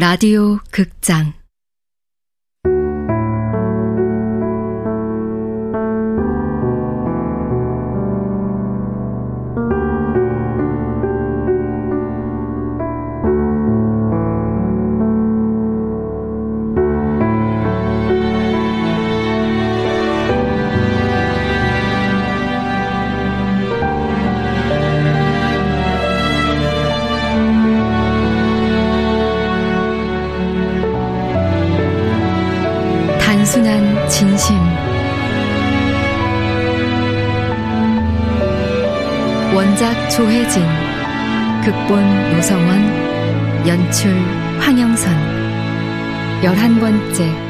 라디오 극장 진심. 원작 조혜진 극본 노성원 연출 황영선. 열한 번째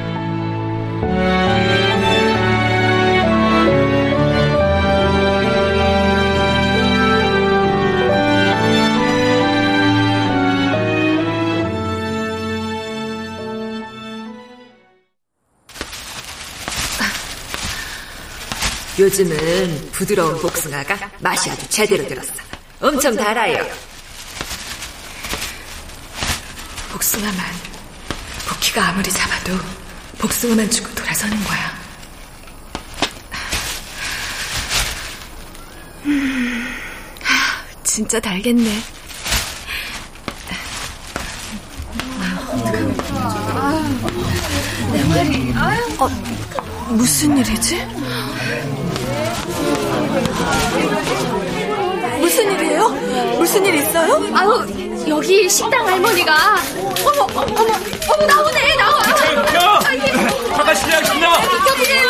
요즘은 부드러운 복숭아가 맛이 아주 제대로 들었어. 엄청 달아요. 복숭아만 복희가 아무리 잡아도 복숭아만 주고 돌아서는 거야. 음, 진짜 달겠네. 어, 무슨 일이지? 무슨 일이에요? 무슨 일 있어요? 아유, 여기 식당 할머니가. 어머, 어머, 어머, 나오네, 나와. 야! 잠깐 실례 나와! 비켜주세요.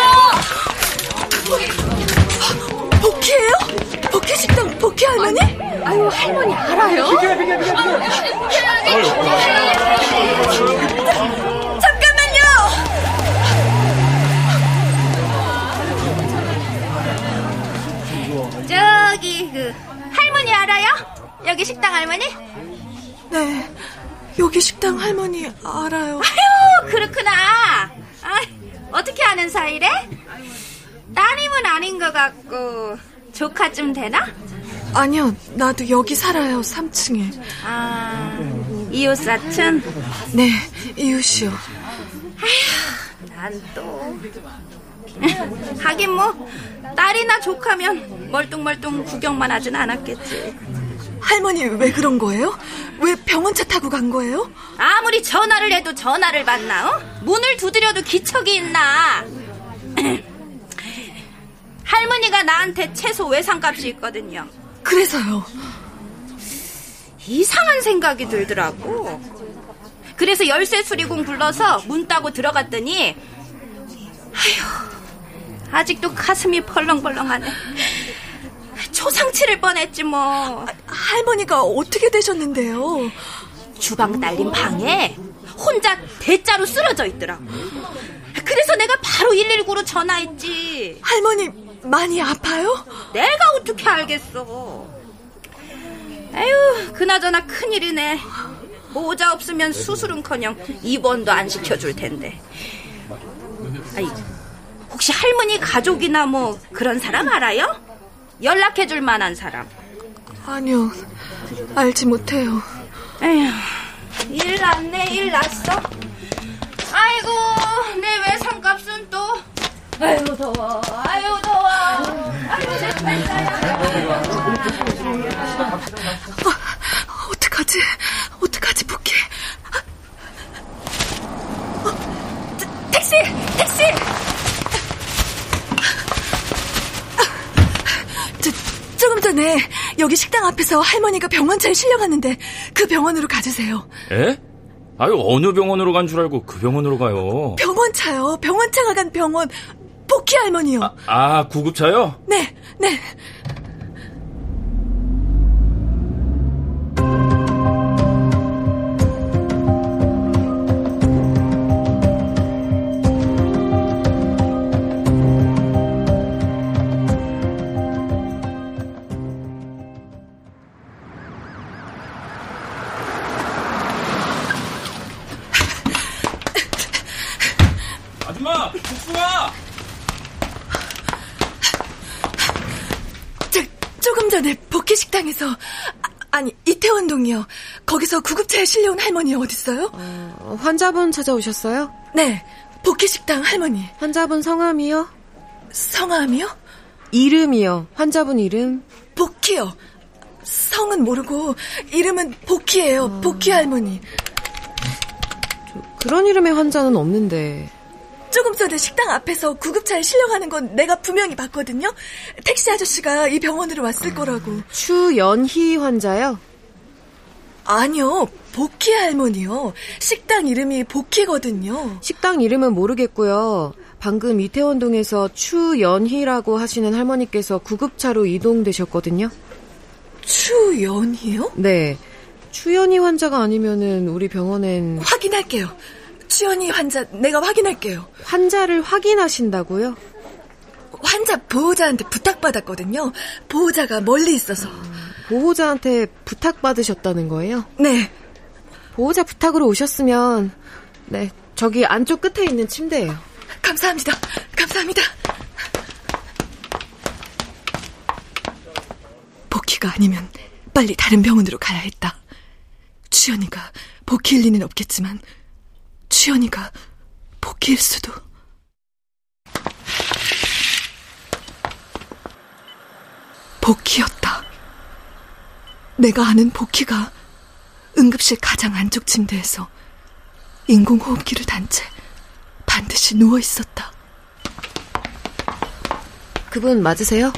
복희예요? 복희 식당 복희 할머니? 아유, 할머니 알아요? 잠깐만요. 그, 할머니 알아요? 여기 식당 할머니? 네, 여기 식당 할머니 알아요. 아유, 그렇구나. 아, 어떻게 아는 사이래? 따님은 아닌 것 같고, 조카쯤 되나? 아니요, 나도 여기 살아요, 3층에. 아, 이웃 사촌? 네, 이웃이요. 난 또. 하긴 뭐, 딸이나 조카면 멀뚱멀뚱 구경만 하진 않았겠지. 할머니 왜 그런 거예요? 왜 병원차 타고 간 거예요? 아무리 전화를 해도 전화를 받나, 어? 문을 두드려도 기척이 있나? 할머니가 나한테 채소 외상값이 있거든요. 그래서요. 이상한 생각이 들더라고. 그래서 열쇠 수리공 불러서 문 따고 들어갔더니, 아휴, 아직도 가슴이 벌렁벌렁하네. 초상 치를 뻔했지 뭐. 할머니가 어떻게 되셨는데요? 주방 딸린 방에 혼자 대자로 쓰러져 있더라고. 그래서 내가 바로 119로 전화했지. 할머니 많이 아파요? 내가 어떻게 알겠어. 에휴, 그나저나 큰일이네. 모자 없으면 수술은커녕 입원도 안 시켜줄 텐데. 아이, 혹시 할머니 가족이나 뭐 그런 사람 알아요? 연락해줄 만한 사람. 아니요, 알지 못해요. 에휴, 일 났네, 일 났어. 아이고, 내 외상값은 또. 아유 더워, 아유 더워. 아유 어, 어떡하지? 어떡하지, 복희? 어, 택시! 택시! 저, 조금 전에 여기 식당 앞에서 할머니가 병원차에 실려갔는데 그 병원으로 가주세요. 에? 아유, 어느 병원으로 간 줄 알고 그 병원으로 가요. 병원차요. 병원차가 간 병원. 복희 할머니요. 아, 아 구급차요? 네, 네. 아줌마, 복숭아! 저, 조금 전에 복희 식당에서 아, 아니, 이태원동이요. 거기서 구급차에 실려온 할머니 어딨어요? 어, 환자분 찾아오셨어요? 네, 복희식당 할머니. 환자분 성함이요? 성함이요? 이름이요. 환자분 이름? 복희요. 성은 모르고 이름은 복희예요. 어... 복희 할머니. 그런 이름의 환자는 없는데. 조금 전에 식당 앞에서 구급차에 실려가는 건 내가 분명히 봤거든요. 택시 아저씨가 이 병원으로 왔을 거라고. 추연희 환자요? 아니요, 복희 할머니요. 식당 이름이 복희거든요. 식당 이름은 모르겠고요. 방금 이태원동에서 추연희라고 하시는 할머니께서 구급차로 이동되셨거든요. 추연희요? 네. 추연희 환자가 아니면은 우리 병원엔 확인할게요. 추연희 환자 내가 확인할게요. 환자를 확인하신다고요? 환자 보호자한테 부탁받았거든요. 보호자가 멀리 있어서. 보호자한테 부탁받으셨다는 거예요? 네. 보호자 부탁으로 오셨으면 네, 저기 안쪽 끝에 있는 침대예요. 감사합니다. 감사합니다. 복희가 아니면 빨리 다른 병원으로 가야 했다. 추연이가 복희일 리는 없겠지만 추연이가 복희일 수도. 복희였다. 내가 아는 복희가 응급실 가장 안쪽 침대에서 인공호흡기를 단 채 반드시 누워 있었다. 그분 맞으세요?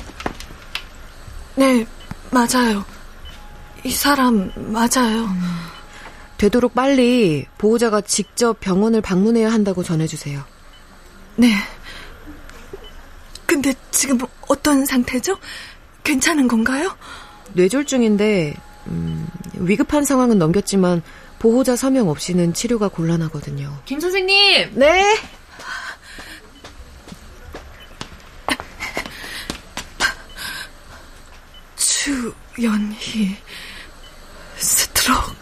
네, 맞아요. 이 사람 맞아요. 음, 되도록 빨리 보호자가 직접 병원을 방문해야 한다고 전해주세요. 네. 근데 지금 어떤 상태죠? 괜찮은 건가요? 뇌졸중인데 음, 위급한 상황은 넘겼지만 보호자 서명 없이는 치료가 곤란하거든요. 김 선생님. 네. 추연희 스트로크.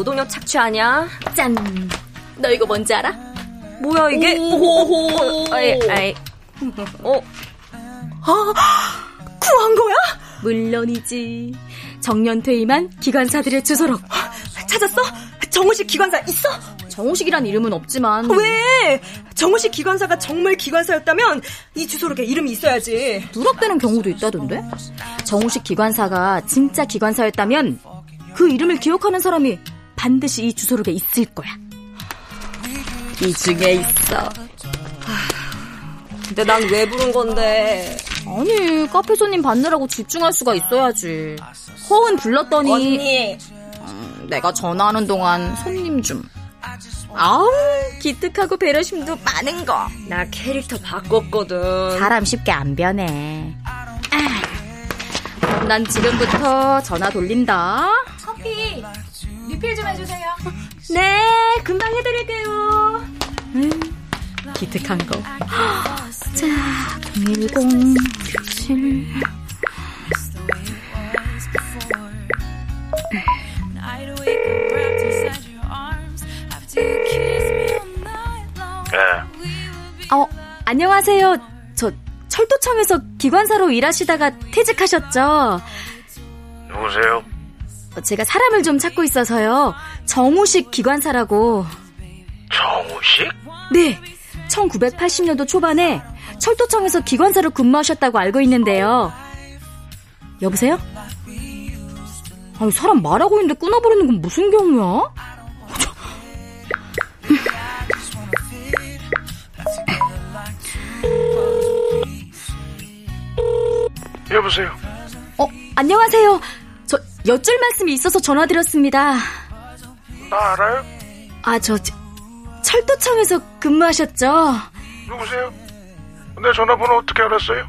노동력 착취 아니야? 짠. 너 이거 뭔지 알아? 뭐야 이게? 오호호. 아이, 아이. 어? 아, 구한 거야? 물론이지. 정년 퇴임한 기관사들의 주소록. 찾았어? 정우식 기관사 있어? 정우식이란 이름은 없지만 왜? 정우식 기관사가 정말 기관사였다면 이 주소록에 이름이 있어야지 누락되는 경우도 있다던데? 정우식 기관사가 진짜 기관사였다면 그 이름을 기억하는 사람이 반드시 이 주소록에 있을 거야. 이 중에 있어. 근데 난 왜 부른 건데? 아니, 카페 손님 받느라고 집중할 수가 있어야지. 허은 불렀더니. 언니. 음, 내가 전화하는 동안 손님 좀. 아우, 기특하고 배려심도 많은 거. 나 캐릭터 바꿨거든. 사람 쉽게 안 변해. 아, 난 지금부터 전화 돌린다. 커피 리필 좀 해주세요. 네, 금방 해드릴게요. 음, 기특한 거. 자, 010 7 네. 어, 안녕하세요. 저 철도청에서 기관사로 일하시다가 퇴직하셨죠? 누구세요? 제가 사람을 좀 찾고 있어서요. 정우식 기관사라고. 정우식? 네. 1980년도 초반에 철도청에서 기관사로 근무하셨다고 알고 있는데요. 여보세요? 아니, 사람 말하고 있는데 끊어버리는 건 무슨 경우야? 여보세요? 어, 안녕하세요. 저 여쭐 말씀이 있어서 전화드렸습니다. 나 알아요? 아, 저, 저 철도청에서 근무하셨죠? 누구세요? 내 전화번호 어떻게 알았어요?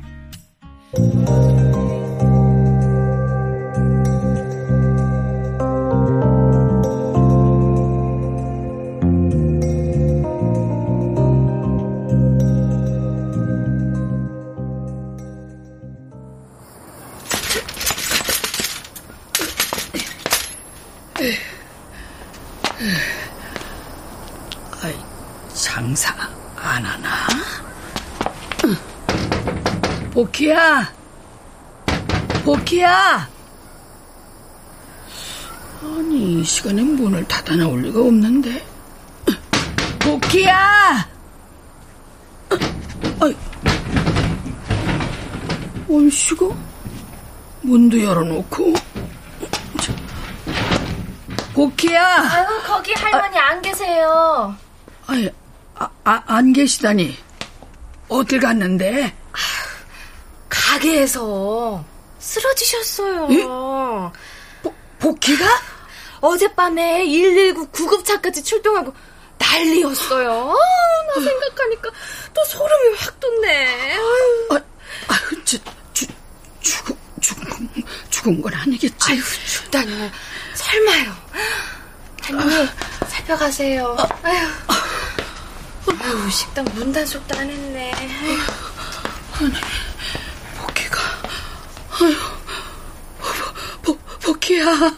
복희야! 복희야! 아니, 이 시간에 문을 닫아 나올 리가 없는데. 복희야! 아이, 얼씨가? 문도 열어놓고. 복희야! 아유, 거기 할머니 아, 안 계세요. 아니, 아, 아, 안 계시다니. 어딜 갔는데? 가게에서 쓰러지셨어요. 예? 보, 복희가? 어젯밤에 119 구급차까지 출동하고 난리였어요. 아, 나 생각하니까 또 소름이 확 돋네. 아유, 아, 아유, 저, 주, 죽은, 죽은, 죽은 건 아니겠지. 아유, 죽다니. 설마요. 할머니, 살펴가세요. 아유. 아유, 식당 문 단속도 안 했네. 아니, 복희가. 아유, 복, 복, 복희야.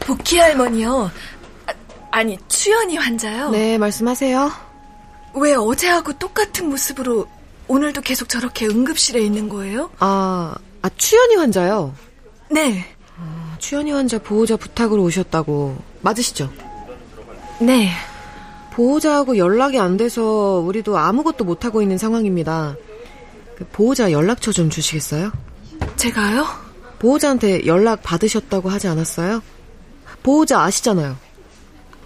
복희 할머니요. 아, 니 추연이 환자요? 네, 말씀하세요. 왜 어제하고 똑같은 모습으로 오늘도 계속 저렇게 응급실에 있는 거예요? 아, 아 추연이 환자요? 네. 아, 추연이 환자 보호자 부탁으로 오셨다고 맞으시죠? 네. 보호자하고 연락이 안 돼서 우리도 아무것도 못하고 있는 상황입니다. 그 보호자 연락처 좀 주시겠어요? 제가요? 보호자한테 연락 받으셨다고 하지 않았어요? 보호자 아시잖아요.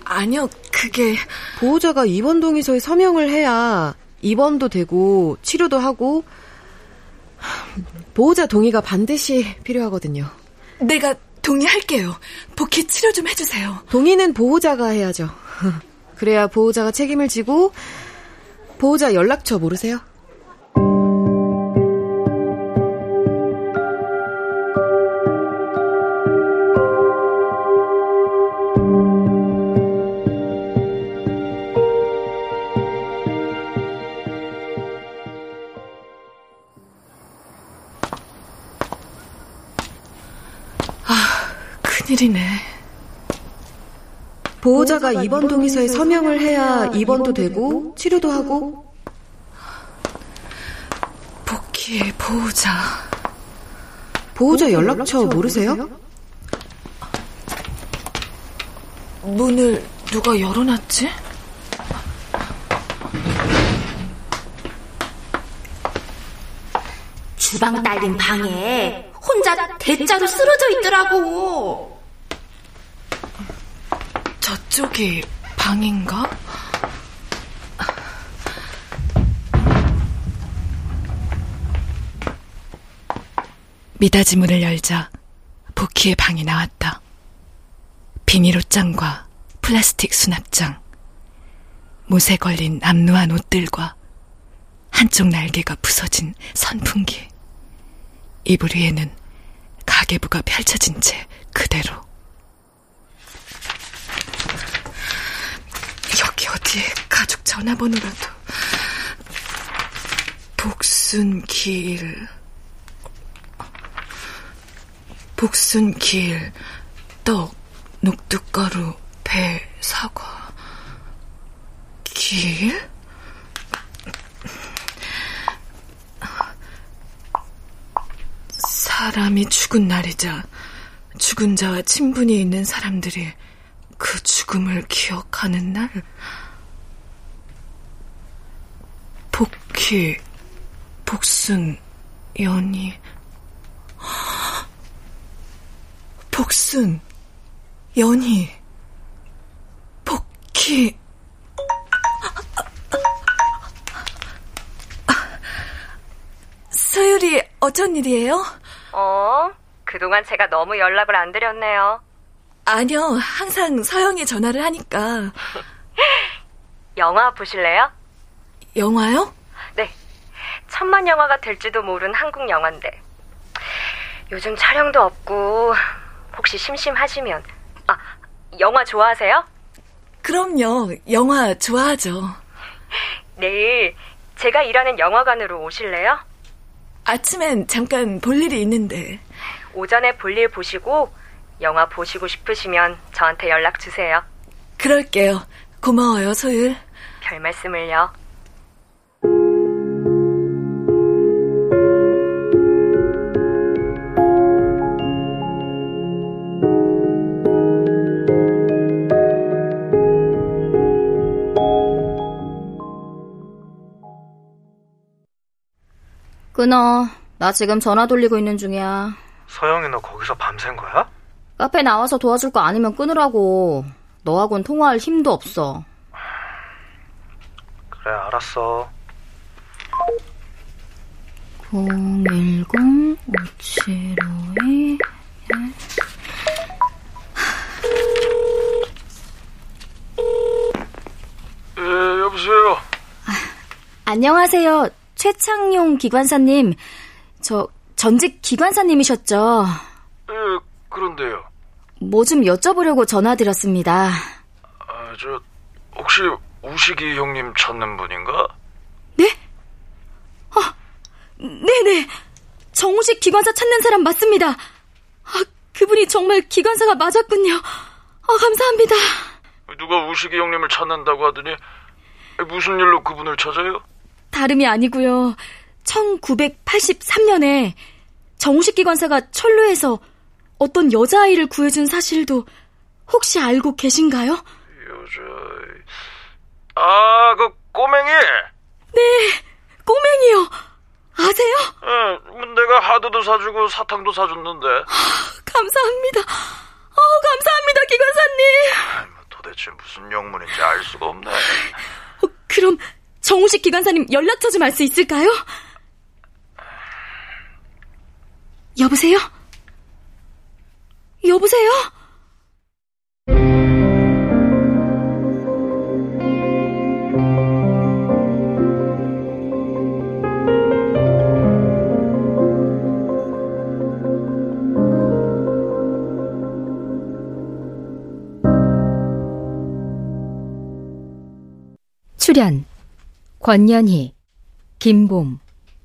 아니요, 그게 보호자가 입원 동의서에 서명을 해야 입원도 되고 치료도 하고 보호자 동의가 반드시 필요하거든요. 내가 동의할게요. 복희 치료 좀 해주세요. 동의는 보호자가 해야죠. 그래야 보호자가 책임을 지고 보호자 연락처 모르세요? 큰일이네. 보호자가 입원 동의서에 서명을 해야 입원도 되고 치료도 하고 복희의 보호자. 보호자 연락처 모르세요? 문을 누가 열어놨지? 주방 딸린 방에 혼자 대자로 쓰러져 있더라고. 저쪽이 방인가? 미닫이 문을 열자 복희의 방이 나왔다. 비닐 옷장과 플라스틱 수납장, 못에 걸린 암노한 옷들과 한쪽 날개가 부서진 선풍기. 이불 위에는 가계부가 펼쳐진 채 그대로. 어디에 가족 전화번호라도. 복순길. 복순길. 떡, 녹두가루, 배, 사과. 길? 사람이 죽은 날이자 죽은 자와 친분이 있는 사람들이 그 죽음을 기억하는 날? 복희, 복순, 연희. 복순, 연희, 복희. 서율이 어쩐 일이에요? 어, 그동안 제가 너무 연락을 안 드렸네요. 아니요, 항상 서영이 전화를 하니까. 영화 보실래요? 영화요? 네. 천만 영화가 될지도 모른 한국 영화인데. 요즘 촬영도 없고, 혹시 심심하시면. 아, 영화 좋아하세요? 그럼요. 영화 좋아하죠. 내일 제가 일하는 영화관으로 오실래요? 아침엔 잠깐 볼 일이 있는데. 오전에 볼 일 보시고 영화 보시고 싶으시면 저한테 연락 주세요. 그럴게요. 고마워요, 소율. 별 말씀을요. 끊어. 나 지금 전화 돌리고 있는 중이야. 서영이 너 거기서 밤샌 거야? 카페 나와서 도와줄 거 아니면 끊으라고. 너하고는 통화할 힘도 없어. 그래 알았어 010-575에 예 여보세요 안녕하세요. 최창용 기관사님. 저 전직 기관사님이셨죠? 예 그런데요 뭐 좀 여쭤보려고 전화드렸습니다. 아, 저 혹시 우식이 형님 찾는 분인가? 네네. 정우식 기관사 찾는 사람 맞습니다. 아, 그분이 정말 기관사가 맞았군요. 아, 감사합니다. 누가 우식이 형님을 찾는다고 하더니 무슨 일로 그분을 찾아요? 다름이 아니고요. 1983년에 정우식 기관사가 철로에서 어떤 여자아이를 구해준 사실도 혹시 알고 계신가요? 여자 아그 꼬맹이 네, 꼬맹이요. 아세요? 예, 내가 하드도 사주고 사탕도 사줬는데 감사합니다. 어, 감사합니다, 기관사님. 도대체 무슨 영문인지 알 수가 없네 어, 그럼 정우식 기관사님 연락처 좀 알 수 있을까요? 여보세요? 여보세요? 출연 권연희, 김봄,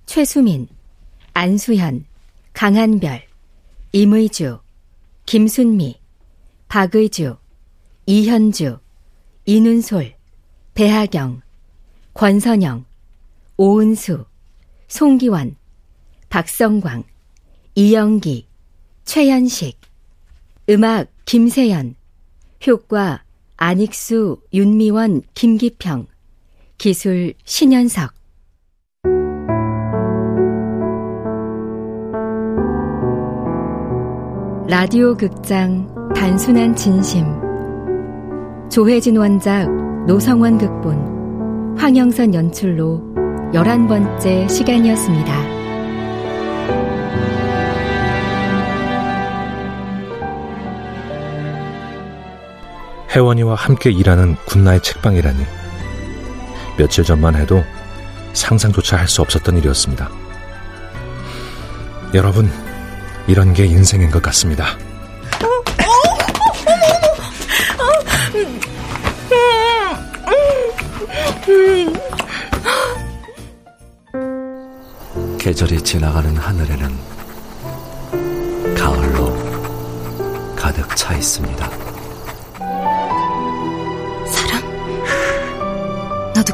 최수민, 안수현, 강한별, 임의주, 김순미, 박의주, 이현주, 이눈솔, 배하경, 권선영, 오은수, 송기원, 박성광, 이영기, 최현식, 음악 김세연, 효과 안익수, 윤미원, 김기평, 기술 신현석. 라디오 극장 단순한 진심. 조혜진 원작 노성원 극본. 황영선 연출로 11번째 시간이었습니다. 혜원이와 함께 일하는 군나의 책방이라니 며칠 전만 해도 상상조차 할 수 없었던 일이었습니다. 여러분, 이런 게 인생인 것 같습니다. 계절이 지나가는 하늘에는 가을로 가득 차 있습니다.